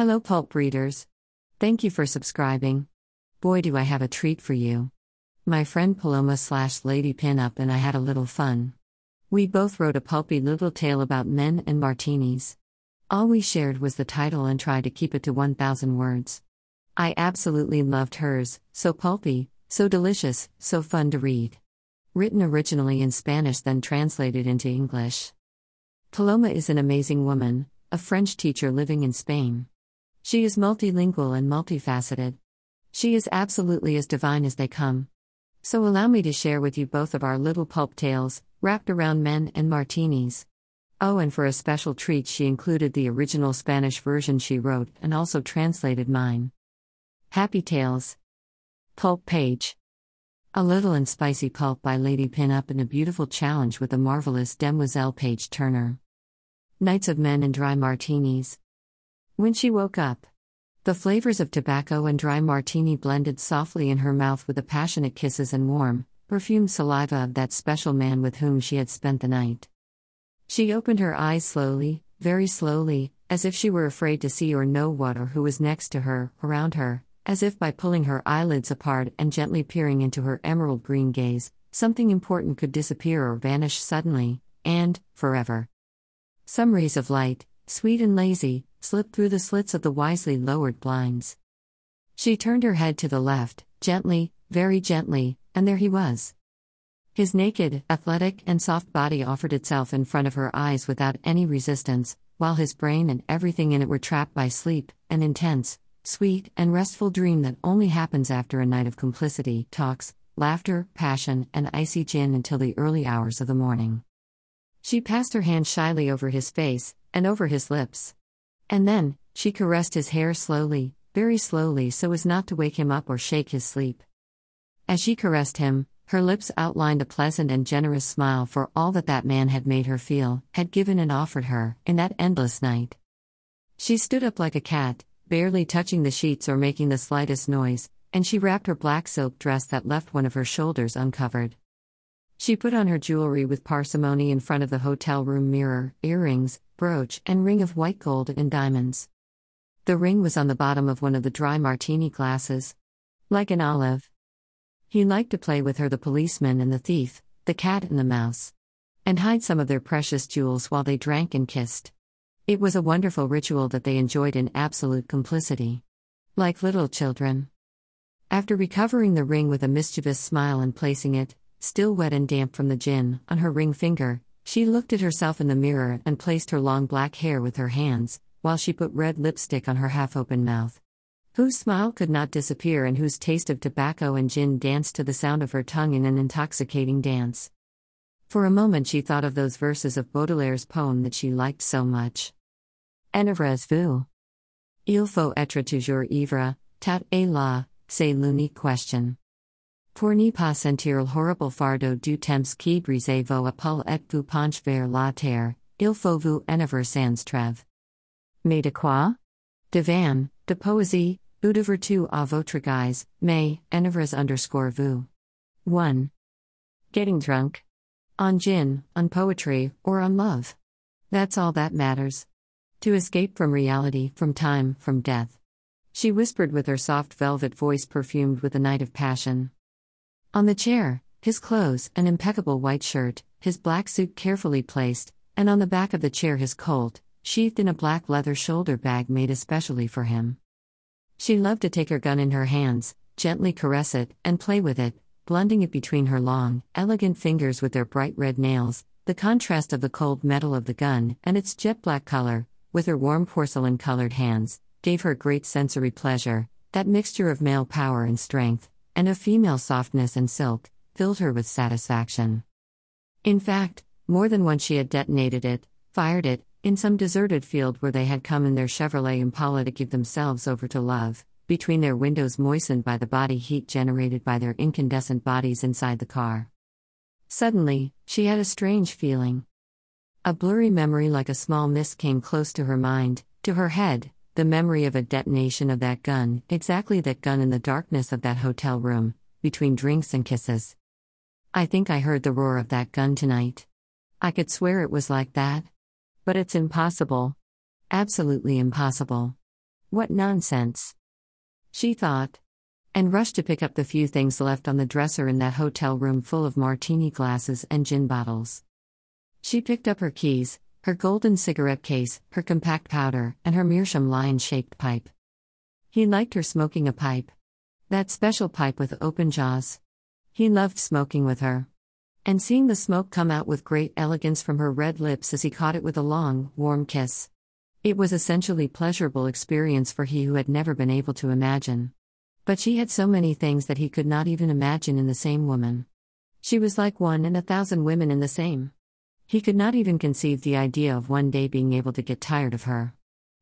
Hello, pulp readers. Thank you for subscribing. Boy, do I have a treat for you. My friend Paloma slash Lady Pinup and I had a little fun. We both wrote a pulpy little tale about men and martinis. All we shared was the title and tried to keep it to 1,000 words. I absolutely loved hers, so pulpy, so delicious, so fun to read. Written originally in Spanish, then translated into English. Paloma is an amazing woman, a French teacher living in Spain. She is multilingual and multifaceted. She is absolutely as divine as they come. So allow me to share with you both of our little pulp tales, wrapped around men and martinis. Oh, and for a special treat, she included the original Spanish version she wrote and also translated mine. Happy Tales. Pulp Paige. A Little and Spicy Pulp by Lady Pinup and a beautiful challenge with the marvelous Demoiselle Paige Turner. Nights of Men and Dry Martinis. When she woke up, the flavors of tobacco and dry martini blended softly in her mouth with the passionate kisses and warm, perfumed saliva of that special man with whom she had spent the night. She opened her eyes slowly, very slowly, as if she were afraid to see or know what or who was next to her, around her, as if by pulling her eyelids apart and gently peering into her emerald green gaze, something important could disappear or vanish suddenly, and, forever. Some rays of light, sweet and lazy, slipped through the slits of the wisely lowered blinds. She turned her head to the left, gently, very gently, and there he was. His naked, athletic, and soft body offered itself in front of her eyes without any resistance, while his brain and everything in it were trapped by sleep, an intense, sweet, and restful dream that only happens after a night of complicity, talks, laughter, passion, and icy gin until the early hours of the morning. She passed her hand shyly over his face, and over his lips. And then, she caressed his hair slowly, very slowly so as not to wake him up or shake his sleep. As she caressed him, her lips outlined a pleasant and generous smile for all that that man had made her feel, had given and offered her, in that endless night. She stood up like a cat, barely touching the sheets or making the slightest noise, and she wrapped her black silk dress that left one of her shoulders uncovered. She put on her jewelry with parsimony in front of the hotel room mirror earrings, brooch, and ring of white gold and diamonds. The ring was on the bottom of one of the dry martini glasses. Like an olive. He liked to play with her the policeman and the thief, the cat and the mouse. And hide some of their precious jewels while they drank and kissed. It was a wonderful ritual that they enjoyed in absolute complicity. Like little children. After recovering the ring with a mischievous smile and placing it, still wet and damp from the gin, on her ring finger, she looked at herself in the mirror and placed her long black hair with her hands, while she put red lipstick on her half open mouth. Whose smile could not disappear and whose taste of tobacco and gin danced to the sound of her tongue in an intoxicating dance. For a moment she thought of those verses of Baudelaire's poem that she liked so much. Enivres-vous. Il faut être toujours ivre, tat est là, c'est l'unique question. Pour ne pas sentir le horrible fardeau du temps qui brise vos épaules et vous penche vers la terre, il faut vous enivrer sans trêve. Mais de quoi? De vin, de poésie, ou de vertu à votre guise, mais, enivres underscore vous. 1. Getting drunk. On gin, on poetry, or on love. That's all that matters. To escape from reality, from time, from death. She whispered with her soft velvet voice perfumed with the night of passion. On the chair, his clothes, an impeccable white shirt, his black suit carefully placed, and on the back of the chair his Colt, sheathed in a black leather shoulder bag made especially for him. She loved to take her gun in her hands, gently caress it, and play with it, blending it between her long, elegant fingers with their bright red nails, the contrast of the cold metal of the gun and its jet black color, with her warm porcelain colored hands, gave her great sensory pleasure, that mixture of male power and strength, and a female softness and silk, filled her with satisfaction. In fact, more than once she had detonated it, fired it, in some deserted field where they had come in their Chevrolet Impala to give themselves over to love, between their windows moistened by the body heat generated by their incandescent bodies inside the car. Suddenly, she had a strange feeling. A blurry memory like a small mist came close to her mind, to her head, the memory of a detonation of that gun, exactly that gun in the darkness of that hotel room, between drinks and kisses. I think I heard the roar of that gun tonight. I could swear it was like that. But it's impossible. Absolutely impossible. What nonsense. She thought. And rushed to pick up the few things left on the dresser in that hotel room full of martini glasses and gin bottles. She picked up her keys, her golden cigarette case, her compact powder, and her meerschaum lion shaped pipe. He liked her smoking a pipe. That special pipe with open jaws. He loved smoking with her. And seeing the smoke come out with great elegance from her red lips as he caught it with a long, warm kiss. It was essentially pleasurable experience for he who had never been able to imagine. But she had so many things that he could not even imagine in the same woman. She was like one in a thousand women in the same. He could not even conceive the idea of one day being able to get tired of her.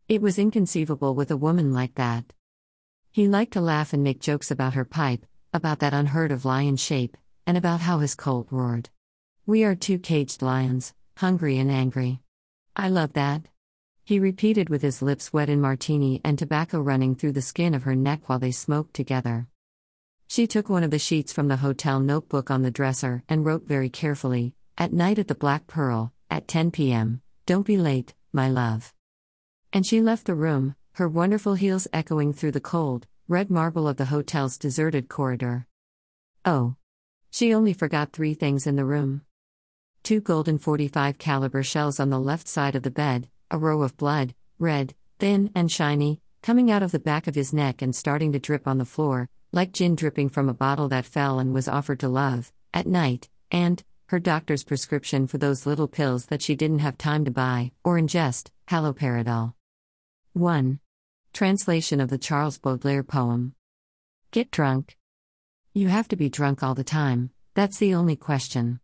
It was inconceivable with a woman like that. He liked to laugh and make jokes about her pipe, about that unheard of lion shape, and about how his colt roared. We are two caged lions, hungry and angry. I love that. He repeated with his lips wet in martini and tobacco running through the skin of her neck while they smoked together. She took one of the sheets from the hotel notebook on the dresser and wrote very carefully, At night at the Black Pearl, at 10 p.m., don't be late, my love. And she left the room, her wonderful heels echoing through the cold, red marble of the hotel's deserted corridor. Oh. She only forgot three things in the room. Two golden 45 caliber shells on the left side of the bed, a row of blood, red, thin and shiny, coming out of the back of his neck and starting to drip on the floor, like gin dripping from a bottle that fell and was offered to love, at night, and, her doctor's prescription for those little pills that she didn't have time to buy, or ingest, haloperidol. 1. Translation of the Charles Baudelaire poem. Get drunk. You have to be drunk all the time, that's the only question.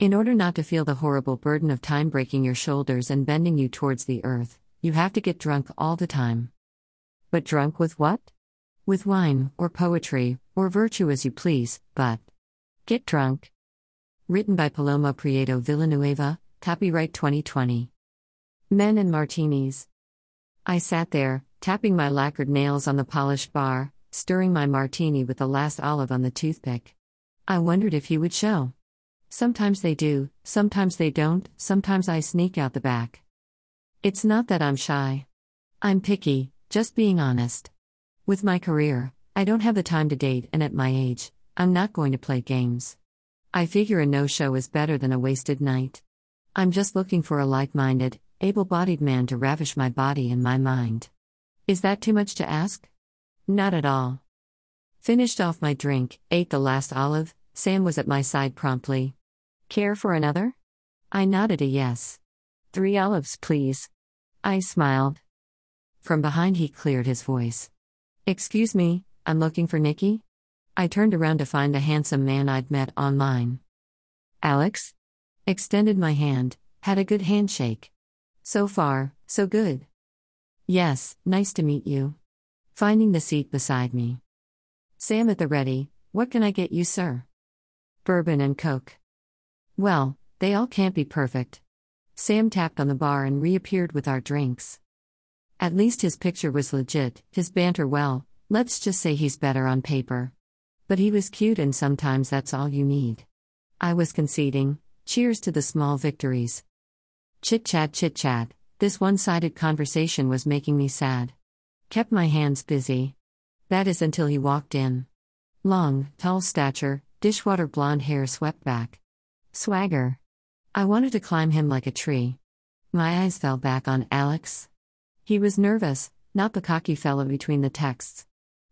In order not to feel the horrible burden of time breaking your shoulders and bending you towards the earth, you have to get drunk all the time. But drunk with what? With wine, or poetry, or virtue as you please, but. Get drunk. Written by Paloma Prieto Villanueva, copyright 2020. Men and Martinis. I sat there, tapping my lacquered nails on the polished bar, stirring my martini with the last olive on the toothpick. I wondered if he would show. Sometimes they do, sometimes they don't, sometimes I sneak out the back. It's not that I'm shy. I'm picky, just being honest. With my career, I don't have the time to date, and at my age, I'm not going to play games. I figure a no show is better than a wasted night. I'm just looking for a like minded, able bodied man to ravish my body and my mind. Is that too much to ask? Not at all. Finished off my drink, ate the last olive, Sam was at my side promptly. Care for another? I nodded a yes. Three olives, please. I smiled. From behind, he cleared his voice. Excuse me, I'm looking for Nikki? I turned around to find the handsome man I'd met online. Alex? Extended my hand, had a good handshake. So far, so good. Yes, nice to meet you. Finding the seat beside me. Sam at the ready, what can I get you, sir? Bourbon and Coke. Well, they all can't be perfect. Sam tapped on the bar and reappeared with our drinks. At least his picture was legit, his banter well, let's just say he's better on paper. But he was cute, and sometimes that's all you need. I was conceding, cheers to the small victories. Chit chat, chit chat, this one sided conversation was making me sad. Kept my hands busy. That is until he walked in. Long, tall stature, dishwater blonde hair swept back. Swagger. I wanted to climb him like a tree. My eyes fell back on Alex. He was nervous, not the cocky fellow between the texts.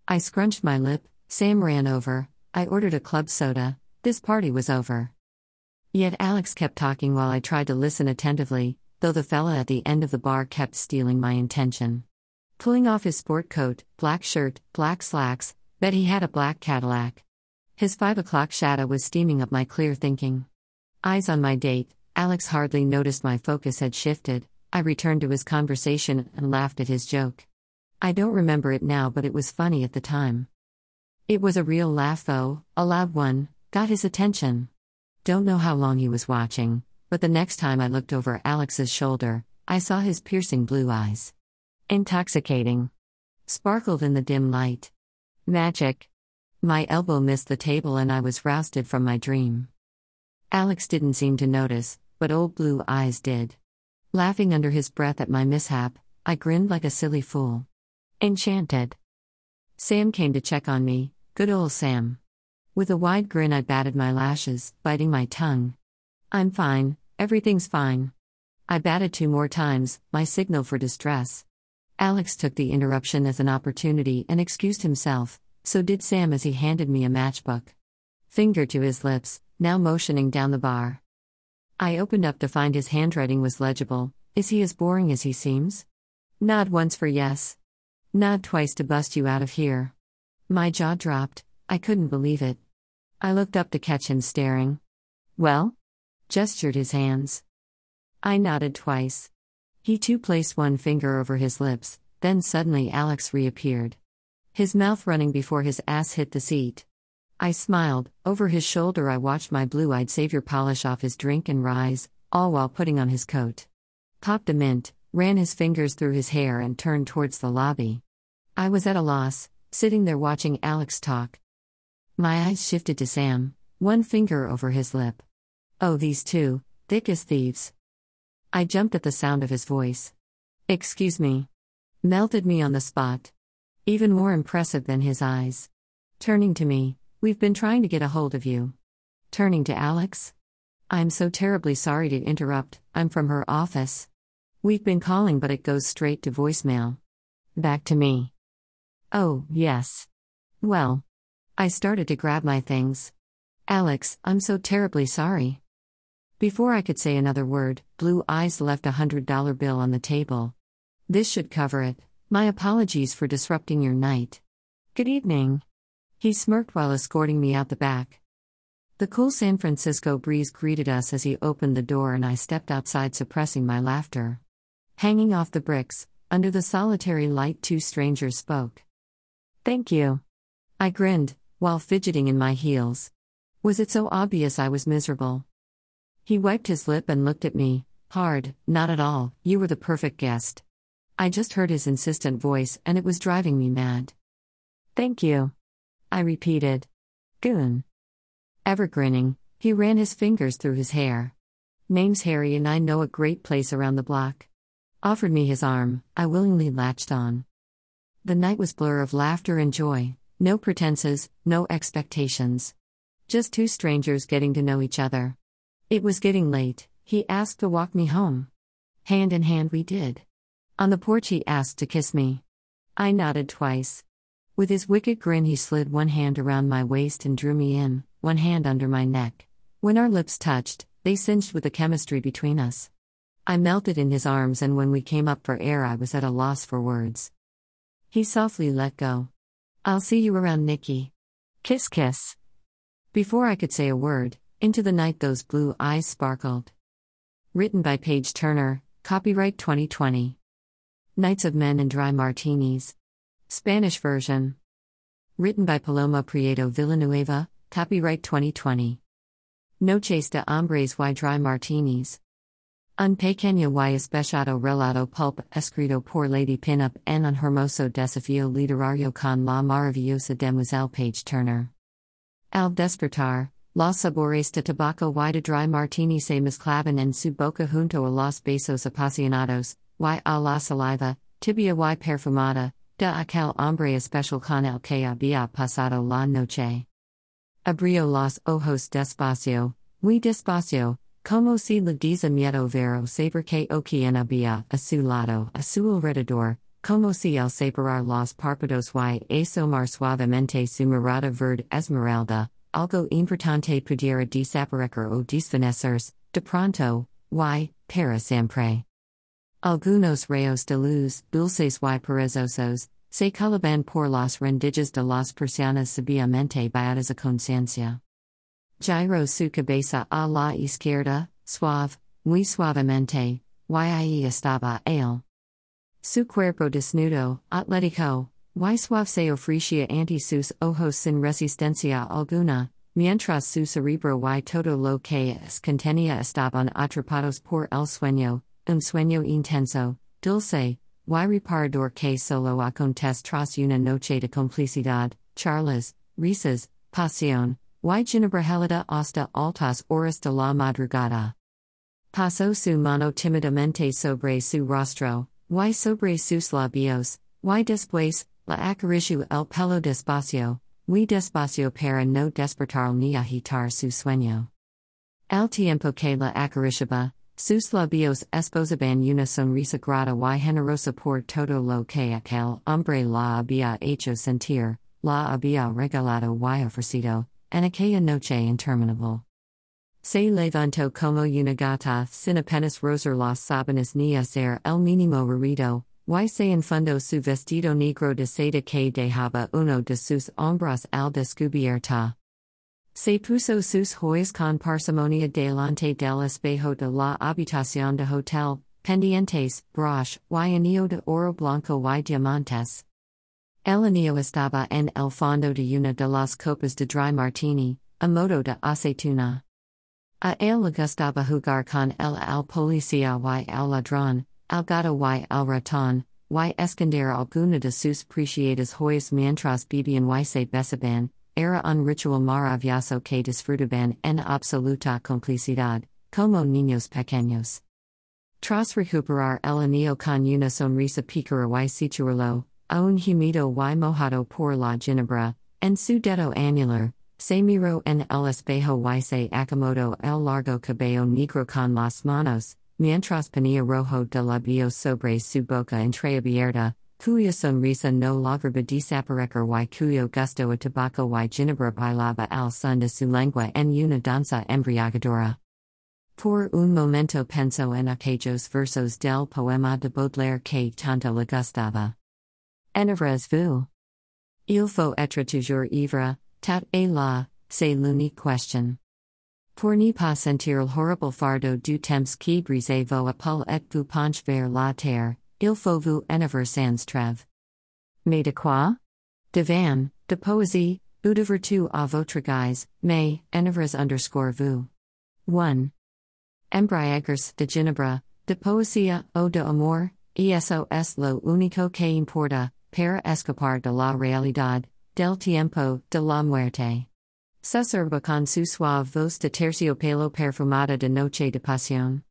I scrunched my lip, Sam ran over, I ordered a club soda, this party was over. Yet Alex kept talking while I tried to listen attentively, though the fella at the end of the bar kept stealing my intention. Pulling off his sport coat, black shirt, black slacks, bet he had a black Cadillac. His five o'clock shadow was steaming up my clear thinking. Eyes on my date, Alex hardly noticed my focus had shifted. I returned to his conversation and laughed at his joke. I don't remember it now, but it was funny at the time. It was a real laugh, though, a loud one, got his attention. Don't know how long he was watching, but the next time I looked over Alex's shoulder, I saw his piercing blue eyes. Intoxicating. Sparkled in the dim light. Magic. My elbow missed the table and I was rousted from my dream. Alex didn't seem to notice, but old blue eyes did. Laughing under his breath at my mishap, I grinned like a silly fool. Enchanted. Sam came to check on me, good old Sam. With a wide grin, I batted my lashes, biting my tongue. I'm fine, everything's fine. I batted two more times, my signal for distress. Alex took the interruption as an opportunity and excused himself, so did Sam as he handed me a matchbook. Finger to his lips, now motioning down the bar. I opened up to find his handwriting was legible. Is he as boring as he seems? Nod once for yes. Nod twice to bust you out of here. My jaw dropped, I couldn't believe it. I looked up to catch him staring. Well? Gestured his hands. I nodded twice. He too placed one finger over his lips, then suddenly Alex reappeared. His mouth running before his ass hit the seat. I smiled, over his shoulder, I watched my blue eyed savior polish off his drink and rise, all while putting on his coat. Popped a mint, ran his fingers through his hair, and turned towards the lobby. I was at a loss, sitting there watching Alex talk. My eyes shifted to Sam, one finger over his lip. Oh, these two, thick as thieves. I jumped at the sound of his voice. Excuse me. Melted me on the spot. Even more impressive than his eyes. Turning to me, we've been trying to get a hold of you. Turning to Alex. I'm so terribly sorry to interrupt, I'm from her office. We've been calling, but it goes straight to voicemail. Back to me. Oh, yes. Well, I started to grab my things. Alex, I'm so terribly sorry. Before I could say another word, Blue Eyes left a hundred dollar bill on the table. This should cover it. My apologies for disrupting your night. Good evening. He smirked while escorting me out the back. The cool San Francisco breeze greeted us as he opened the door, and I stepped outside, suppressing my laughter. Hanging off the bricks, under the solitary light, two strangers spoke. Thank you. I grinned, while fidgeting in my heels. Was it so obvious I was miserable? He wiped his lip and looked at me, hard, not at all, you were the perfect guest. I just heard his insistent voice and it was driving me mad. Thank you. I repeated. Goon. Ever grinning, he ran his fingers through his hair. Name's Harry and I know a great place around the block. Offered me his arm, I willingly latched on. The night was blur of laughter and joy, no pretenses, no expectations. Just two strangers getting to know each other. It was getting late, he asked to walk me home. Hand in hand we did. On the porch, he asked to kiss me. I nodded twice. With his wicked grin, he slid one hand around my waist and drew me in, one hand under my neck. When our lips touched, they singed with the chemistry between us. I melted in his arms, and when we came up for air, I was at a loss for words. He softly let go. I'll see you around, Nikki. Kiss, kiss. Before I could say a word, into the night those blue eyes sparkled. Written by Paige Turner, copyright 2020. Nights of Men and Dry Martinis. Spanish version. Written by Paloma Prieto Villanueva, copyright 2020. Noches de Hombres y Dry Martinis. Un pequeño y especiado relato pulp escrito por Lady Pinup en un hermoso desafío literario con la maravillosa demoiselle Paige Turner. Al despertar, Los sabores de tabaco y de dry martini se mezclaban en su boca junto a los besos apasionados, y a la saliva, tibia y perfumada, de aquel hombre especial con el que había pasado la noche. Abrió los ojos despacio, muy despacio, como si le dice miedo vero saber que o quien había a su lado, a su alrededor, como si al separar los párpados y asomar suavemente su mirada verde esmeralda, algo importante pudiera desaparecer o desvanecerse, de pronto, y, para siempre. Algunos rayos de luz, dulces y perezosos, se calaban por las rendijas de las persianas sabiamente bajadas a conciencia. Giro su cabeza a la izquierda, suave, muy suavemente, y estaba él. Su cuerpo desnudo, atlético, y suave se ofrecía ante sus ojos sin resistencia alguna, mientras su cerebro y todo lo que es contenía estaban atrapados por el sueño, un sueño intenso, dulce, y reparador que solo acontece tras una noche de complicidad, charlas, risas, pasión, y ginebra hasta altas horas de la madrugada. Pasó su mano tímidamente sobre su rostro, y sobre sus labios, y después, la acaricio el pelo despacio, muy despacio para no despertar ni agitar su sueño. El tiempo que la acariciaba, sus labios esposaban una sonrisa grata. Y generosa por todo lo que aquel hombre la había hecho sentir, la había regalado. Y ofrecido, aquella noche interminable. Se levantó como una gata sin apenas rozar las sábanas ni hacer el mínimo ruido, y se enfundó su vestido negro de seda que dejaba uno de sus hombros al descubierta. Se puso sus joyas con parsimonia delante del espejo de la habitación de hotel, pendientes, broche, y anillo de oro blanco y diamantes. El anillo estaba en el fondo de una de las copas de dry martini, a modo de aceituna. A él le gustaba jugar con el al policía y al ladrón, al gato y al ratón, y esconder alguna de sus preciadas joyas mientras vivían y se besaban, era un ritual maravilloso que disfrutaban en absoluta complicidad, como niños pequeños. Tras recuperar el anillo con una sonrisa pícara y situarlo, un humido y mojado por la ginebra, en su dedo anular, se miró en el espejo y se acomodó el largo cabello negro con las manos, mientras ponía rojo de labios sobre su boca entreabierta, cuya sonrisa no lograba desaparecer y cuyo gusto a tabaco y ginebra bailaba al son de su lengua en una danza embriagadora. Por un momento pensó en aquellos versos del poema de Baudelaire que tanto le gustaba. Enivres vous. Il faut être toujours ivre, tat est là, c'est l'unique question. Pour ne pas sentir le horrible fardeau du temps qui brise vos épaules et vous penche vers la terre, Il faut vous enivrer sans trêve. Mais de quoi? De van, de poésie, ou de vertu à votre guise, mais, enivres underscore vous. 1. Embriagers de Ginebra, de poesía o de amor, eso es lo único que importa, para escapar de la realidad, del tiempo, de la muerte. Susurba con su suave voz de terciopelo perfumada de noche de pasión.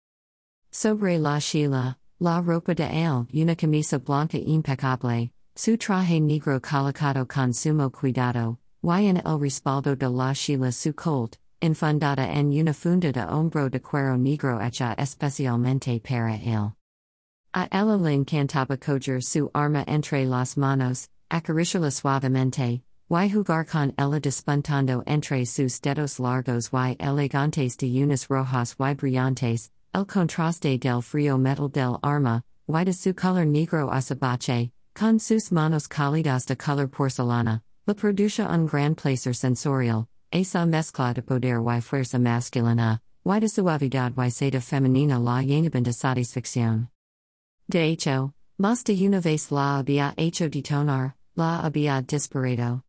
Sobre la Sheila, La ropa de él, una camisa blanca impecable, su traje negro colocado con sumo cuidado, y en el respaldo de la Sheila su colt, infundada en una funda de hombro de cuero negro hecha especialmente para él. A ella le encantaba coger su arma entre las manos, acariciarla suavemente, y jugar con ella despuntando entre sus dedos largos y elegantes de unas rojas y brillantes, El contraste del frío metal del arma, y de su color negro azabache, con sus manos cálidas de color porcelana, la produce un gran placer sensorial, esa mezcla de poder y fuerza masculina, y de suavidad y seda femenina la llenaban de satisfacción. De hecho, más de una vez la había hecho detonar, la había disparado.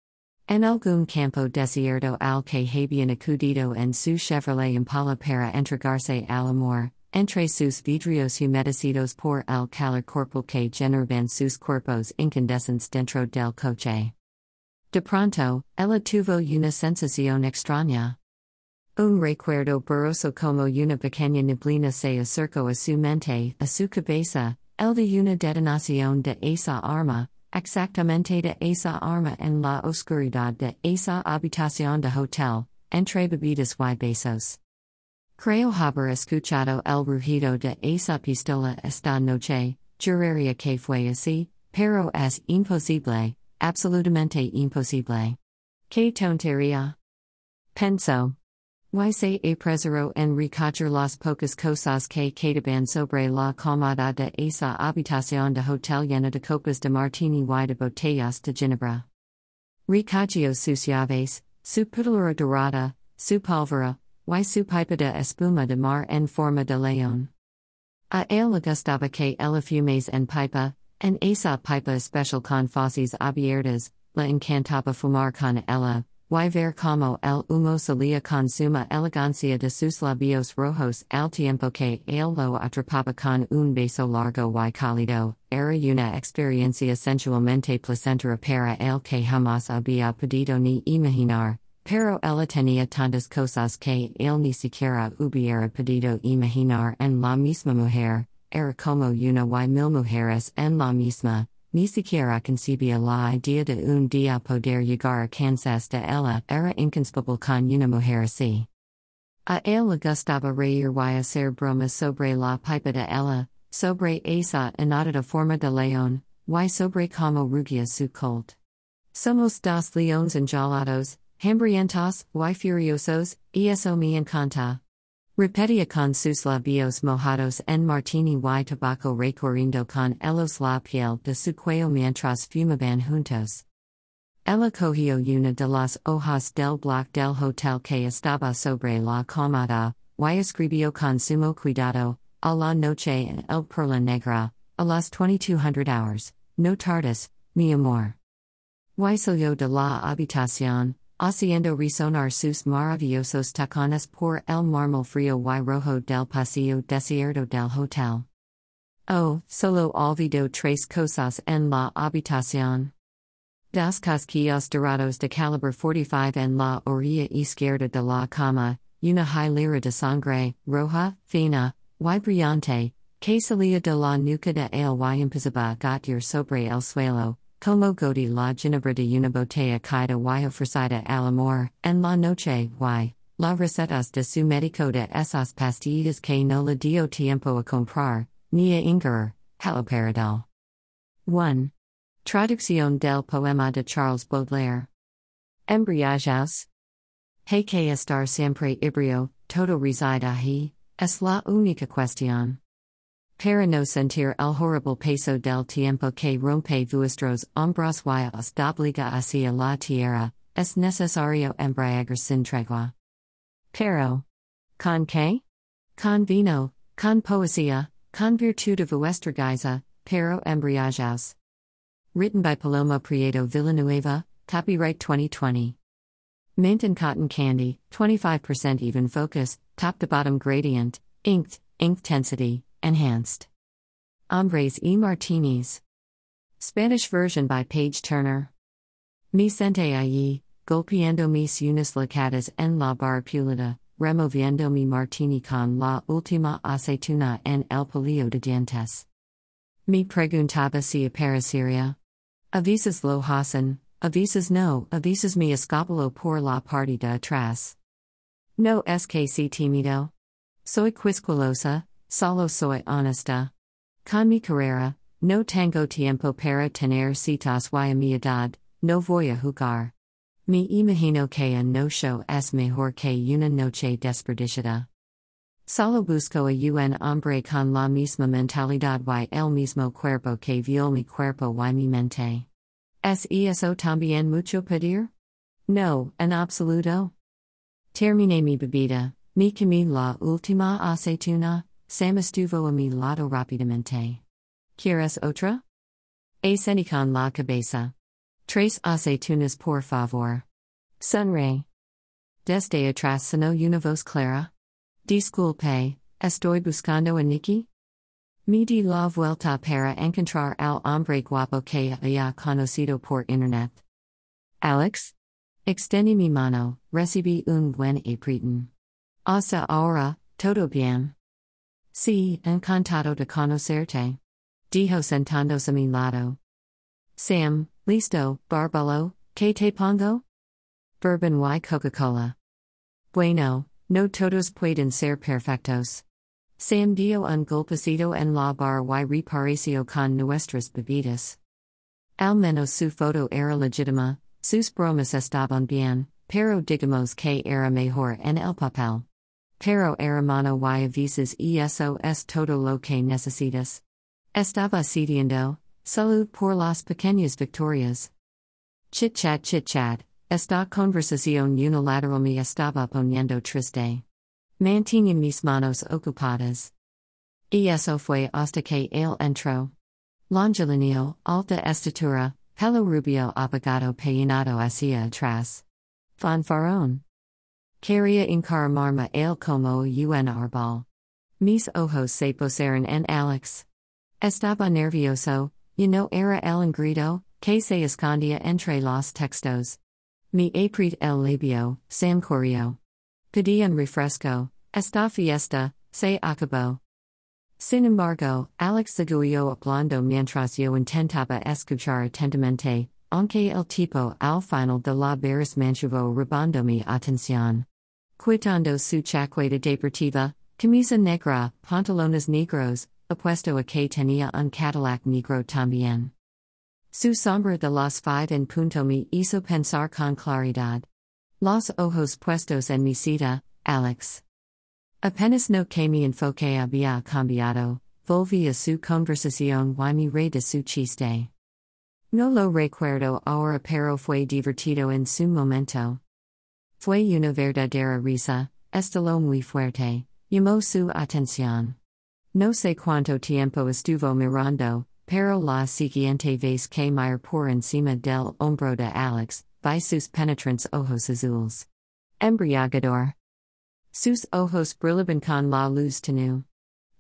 En algún campo desierto al que habían acudido en su Chevrolet Impala para entregarse al amor, entre sus vidrios humedecidos por el calor corporal que generan sus cuerpos incandescentes dentro del coche. De pronto, ella tuvo una sensación extraña. Un recuerdo borroso como una pequeña neblina se acercó a su mente, a su cabeza, el de una detonación de esa arma, exactamente de esa arma en la oscuridad de esa habitación de hotel, entre bebidas y besos. Creo haber escuchado el rugido de esa pistola esta noche, juraría que fue así, pero es imposible, absolutamente imposible. ¿Qué tontería? Pensó. Y se apresuró en recoger las pocas cosas que quedaban sobre la comada de esa habitación de hotel llena de copas de martini y de botellas de ginebra. Recogió sus llaves, su píldora dorada, su pólvora, y su pipa de espuma de mar en forma de león. A él gustaba que ella fumes en pipa, en esa pipa especial con fauces abiertas, la encantaba fumar con ella, y ver como el humo salía con suma elegancia de sus labios rojos al tiempo que él lo atrapaba con un beso largo y cálido, era una experiencia sensualmente placentera para él que jamás había podido ni imaginar. Pero ella tenía tantas cosas que él ni siquiera hubiera podido imaginar en la misma mujer, era como una y mil mujeres en la misma, ni siquiera concibía la idea de un día poder llegar a Kansas de ella era inconcebible con una mujer así. A él le gustaba reír y hacer bromas sobre la pipa de ella, sobre esa enodada forma de león, y sobre como rugia su colt. Somos dos leones enjaulados, hambrientos, y furiosos, y eso me encanta. Repetia con sus labios mojados en martini y tabaco recorriendo con elos la piel de su cuello mientras fumaban juntos. Ella cogió una de las hojas del bloc del hotel que estaba sobre la comada, y escribió con sumo cuidado, a la noche en el perla negra, a las 2200 hours, no tardes, mi amor. Y salió de la habitación, haciendo resonar sus maravillosos tacones por el mármol frío y rojo del pasillo desierto del hotel. Oh, solo olvidó tres cosas en la habitación. Dos casquillos dorados de calibre 45 en la orilla izquierda de la cama, una hilera de sangre, roja, fina, y brillante, que salía de la nuca de el y empezaba a sobre el suelo, como goti la una botella caída y ofrecida al amor, en la noche, y, la recetas de su médico de esas pastillas que no le dio tiempo a comprar, ni a ingerir, haloperidol. 1. Traducción del poema de Charles Baudelaire. Embriagaos. Hay que estar siempre ebrio, todo reside ahí, es la única cuestión. Para no sentir el horrible peso del tiempo que rompe vuestros hombros y os obliga hacia la tierra, es necesario embriagar sin tregua. Pero. ¿Con qué? Con vino, con poesía, con virtud de vuestra guisa, pero embriagaos. Written by Paloma Prieto Villanueva, copyright 2020. Mint and cotton candy, 25% even focus, top to bottom gradient, inked, ink tensity. Enhanced. Hombres y Martinis. Spanish version by Paige Turner. Mi sente allí, golpeando mis unas lacadas en la barpulida, removiendo mi martini con la última aceituna en el palillo de dientes. Mi preguntaba si aparecería. Avisas lo Hassan, avisas no, avisas mi escapolo por la parte de atrás. No es que si timido. Soy quisquillosa, Solo soy honesta. Con mi carrera, no tengo tiempo para tener citas y amistad, no voy a jugar. Me imagino que a no show es mejor que una noche desperdiciada. Solo busco a un hombre con la misma mentalidad y el mismo cuerpo que viol mi cuerpo y mi mente. ¿Es eso también mucho pedir? No, en absoluto. Terminé mi bebida, mi comí la última aceituna, Sam estuvo a mi lado rápidamente. ¿Quieres otra? Acenicon la cabeza. Tres aceitunas por favor. Sunray. Desde atrás sonó una voz clara. Disculpe, estoy buscando a Nikki? Me di la vuelta para encontrar al hombre guapo que había conocido por internet. Alex? Extendí mi mano, recibí un buen apretin. Hasta ahora, todo bien. Sí, encantado de conocerte. Dijo sentándose a mi lado. Sam, listo, barbalo, ¿qué te pongo? Bourbon y Coca-Cola. Bueno, no todos pueden ser perfectos. Sam dio un golpecito en la bar y repareció con nuestras bebidas. Al menos su foto era legítima, sus bromas estaban bien, pero digamos que era mejor en el papel. Pero hermano y avisas eso es todo lo que necesitas. Estaba sitiendo, salud por las pequeñas victorias. Chit chat chit chat, esta conversación unilateral me estaba poniendo triste. Mantenía mis manos ocupadas. Eso fue hasta que él entró. Longilíneo, alta estatura, pelo rubio apagado peinado hacia atrás. Fanfarón. Quería encaramarme el como un arbol. Mis ojos se posaron en Alex. Estaba nervioso, y no era el engrido, que se escondía entre los textos. Mi apret el labio, Sam corrió. Pedí un refresco, esta fiesta, se acabó. Sin embargo, Alex seguió hablando mientras yo intentaba escuchar atentamente, aunque el tipo al final de la veras mantuvo robando mi atención. Quitando su chaqueta deportiva, camisa negra, pantalones negros, apuesto a que tenía un Cadillac negro también. Su sombra de las five en punto me hizo pensar con claridad. Los ojos puestos en mi cita, Alex. Apenas no que mi enfoque había cambiado, volví a su conversación y mi re de su chiste. No lo recuerdo ahora pero fue divertido en su momento. Fue una verdadera risa, estaló muy fuerte, llamó su atención. No sé cuánto tiempo estuvo mirando, pero la siguiente vez que mir por encima del hombro de Alex, vi sus penetrantes ojos azules. Embriagador. Sus ojos brillaban con la luz tenue.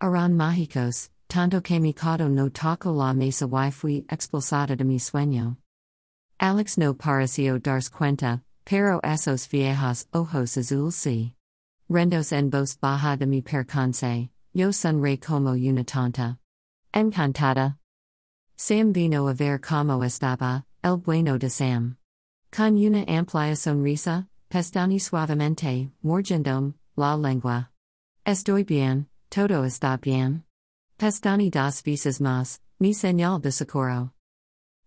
Eran mágicos, tanto que mi cado no tocó la mesa y fui expulsada de mi sueño. Alex no pareció darse cuenta, pero esos viejos ojos azules sí. Rendos en voz baja de mi percance, yo sonreí como una tonta. Encantada. Sam vino a ver cómo estaba, el bueno de Sam. Con una amplia sonrisa, pestañe suavemente, morgendom, la lengua. Estoy bien, todo está bien. Pestañe dos visas más, mi señal de socorro.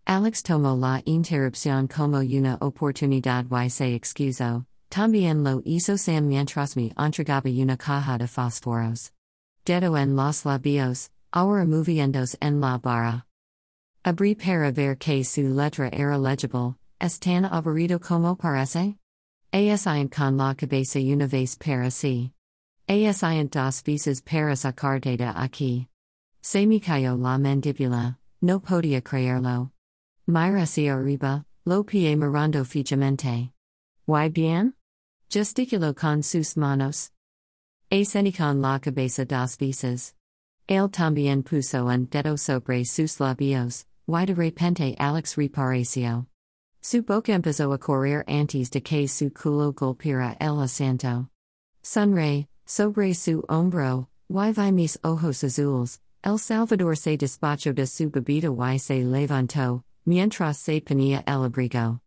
Alex tomó la interrupción como una oportunidad y se excusó, también lo hizo Sam mientras me entregaba una caja de fósforos. Dedo en los labios, ahora moviéndose en la barra. Abrí para ver que su letra era legible, es tan aburrido como parece? Asiant con la cabeza una vez para sí. Asiant dos veces para sacarte de aquí. Se la mandíbula, no podía creerlo. Mira hacia arriba, lo pie mirando fijamente. ¿Y bien? Gesticuló con sus manos. Aseni con la cabeza dos veces. Él también puso un dedo sobre sus labios, y de repente Alex repareció. Su boca empezó a correr antes de que su culo golpeara el asiento. Sunray, sobre su hombro, y vi mis ojos azules, El Salvador se despachó de su bebida y se levantó, mientras se ponía el abrigo.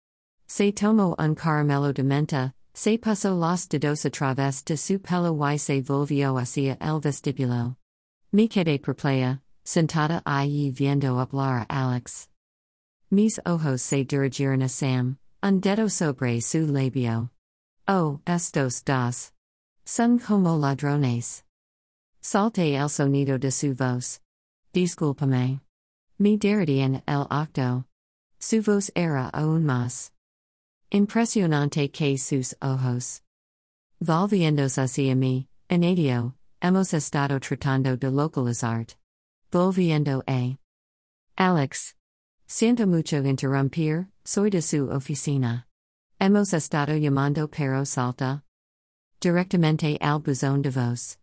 Se tomó un caramelo de menta, se pasó los dedos a través de su pelo y se volvió hacia el vestíbulo. Me quedé perpleja, sentada allí viendo hablar a Alex. Mis ojos se dirigieron a Sam, un dedo sobre su labio. Oh, estos dos. Son como ladrones. Salte el sonido de su voz. Disculpame. Mi en el acto. Su voz era aún más. Impresionante que sus ojos. Volviéndose hacia mí, Enadio, hemos estado tratando de localizarte. Volviendo a. Alex. Siento mucho interrumpir, soy de su oficina. Hemos estado llamando pero salta. Directamente al buzón de voz.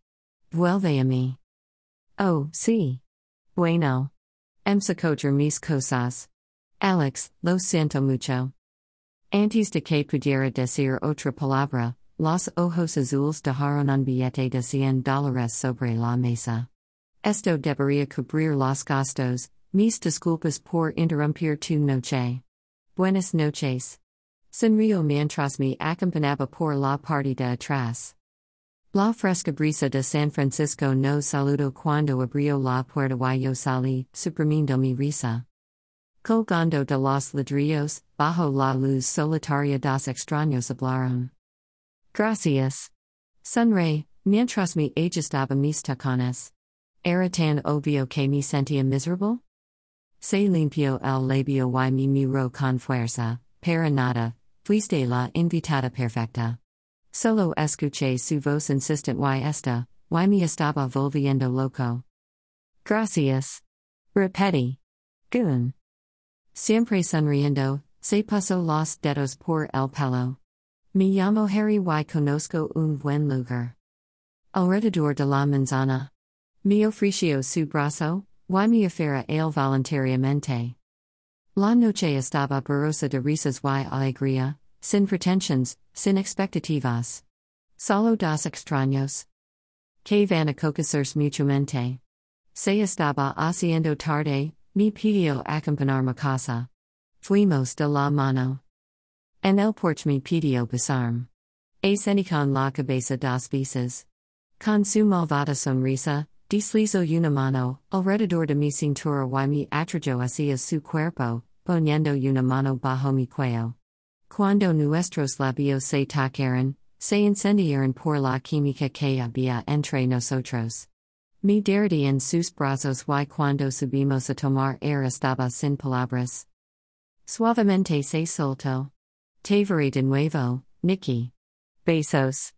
Vuelve a mí. Oh, sí. Bueno. Emsacoger mis cosas. Alex, lo siento mucho. Antes de que pudiera decir otra palabra, los ojos azules dejaron un billete de cien dólares sobre la mesa. Esto debería cubrir los gastos, mis disculpas por interrumpir tu noche. Buenas noches. Sonrío mientras me acompañaba por la parte de atrás. La fresca brisa de San Francisco no saludo cuando abrió la puerta y yo salí, suprimiendo mi risa. Colgando de los ladrillos, bajo la luz solitaria dos extraños hablaron. Gracias. Sunray, mientras me ajustaba mis tacones. Era tan obvio que me sentía miserable? Se limpió el labio y me miró con fuerza, para nada, fuiste la invitada perfecta. Solo escuché su voz insistent y esta, y me estaba volviendo loco. Gracias. Repeti. Goon. Siempre sonriendo, se pasó los dedos por el pelo. Me llamo Harry y conozco un buen lugar. Alrededor de la manzana. Me ofreció su brazo, y me afera él voluntariamente. La noche estaba borrosa de risas y alegría, sin pretensions, sin expectativas. Solo dos extraños. Que van a conocerse mutuamente. Se estaba haciendo tarde, mi pidió acompañar mi casa. Fuimos de la mano. En el porche me pidió besarme. A con la cabeza dos veces. Con su malvada sonrisa, deslizo una mano, alrededor de mi cintura y me atrajo hacia su cuerpo, poniendo una mano bajo mi cuello. Cuando nuestros labios se tocaron, se incendiaron por la química que había entre nosotros. Mi derretí en sus brazos y cuando subimos a tomar air estaba sin palabras. Suavemente se soltó. Te de nuevo, Nikki. Besos.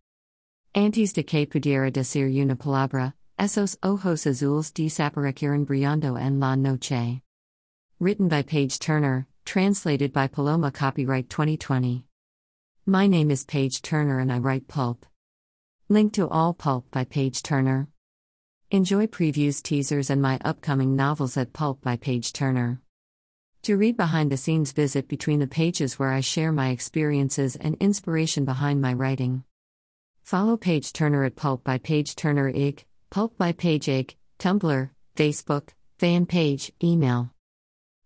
Antes de que pudiera decir una palabra, esos ojos azules desaparecieron brillando en la noche. Written by Paige Turner, translated by Paloma Copyright 2020. My name is Paige Turner and I write pulp. Link to all pulp by Paige Turner. Enjoy previews, teasers, and my upcoming novels at Pulp by Paige Turner. To read behind the scenes, visit between the pages where I share my experiences and inspiration behind my writing. Follow Paige Turner at Pulp by Paige Turner IG, Pulp by Paige IG, Tumblr, Facebook, fan page, email.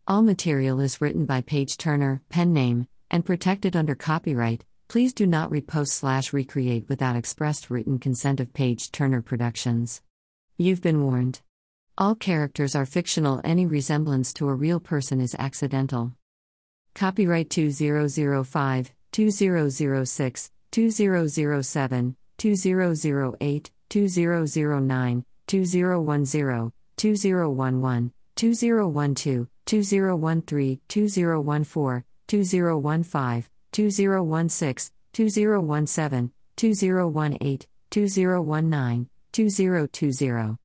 All material is written by Paige Turner, pen name, and protected under copyright. Please do not repost slash recreate without expressed written consent of Paige Turner Productions. You've been warned. All characters are fictional, any resemblance to a real person is accidental. Copyright 2005, 2006, 2007, 2008, 2009, 2010, 2011, 2012, 2013, 2014, 2015, 2016, 2017, 2018, 2019, 2020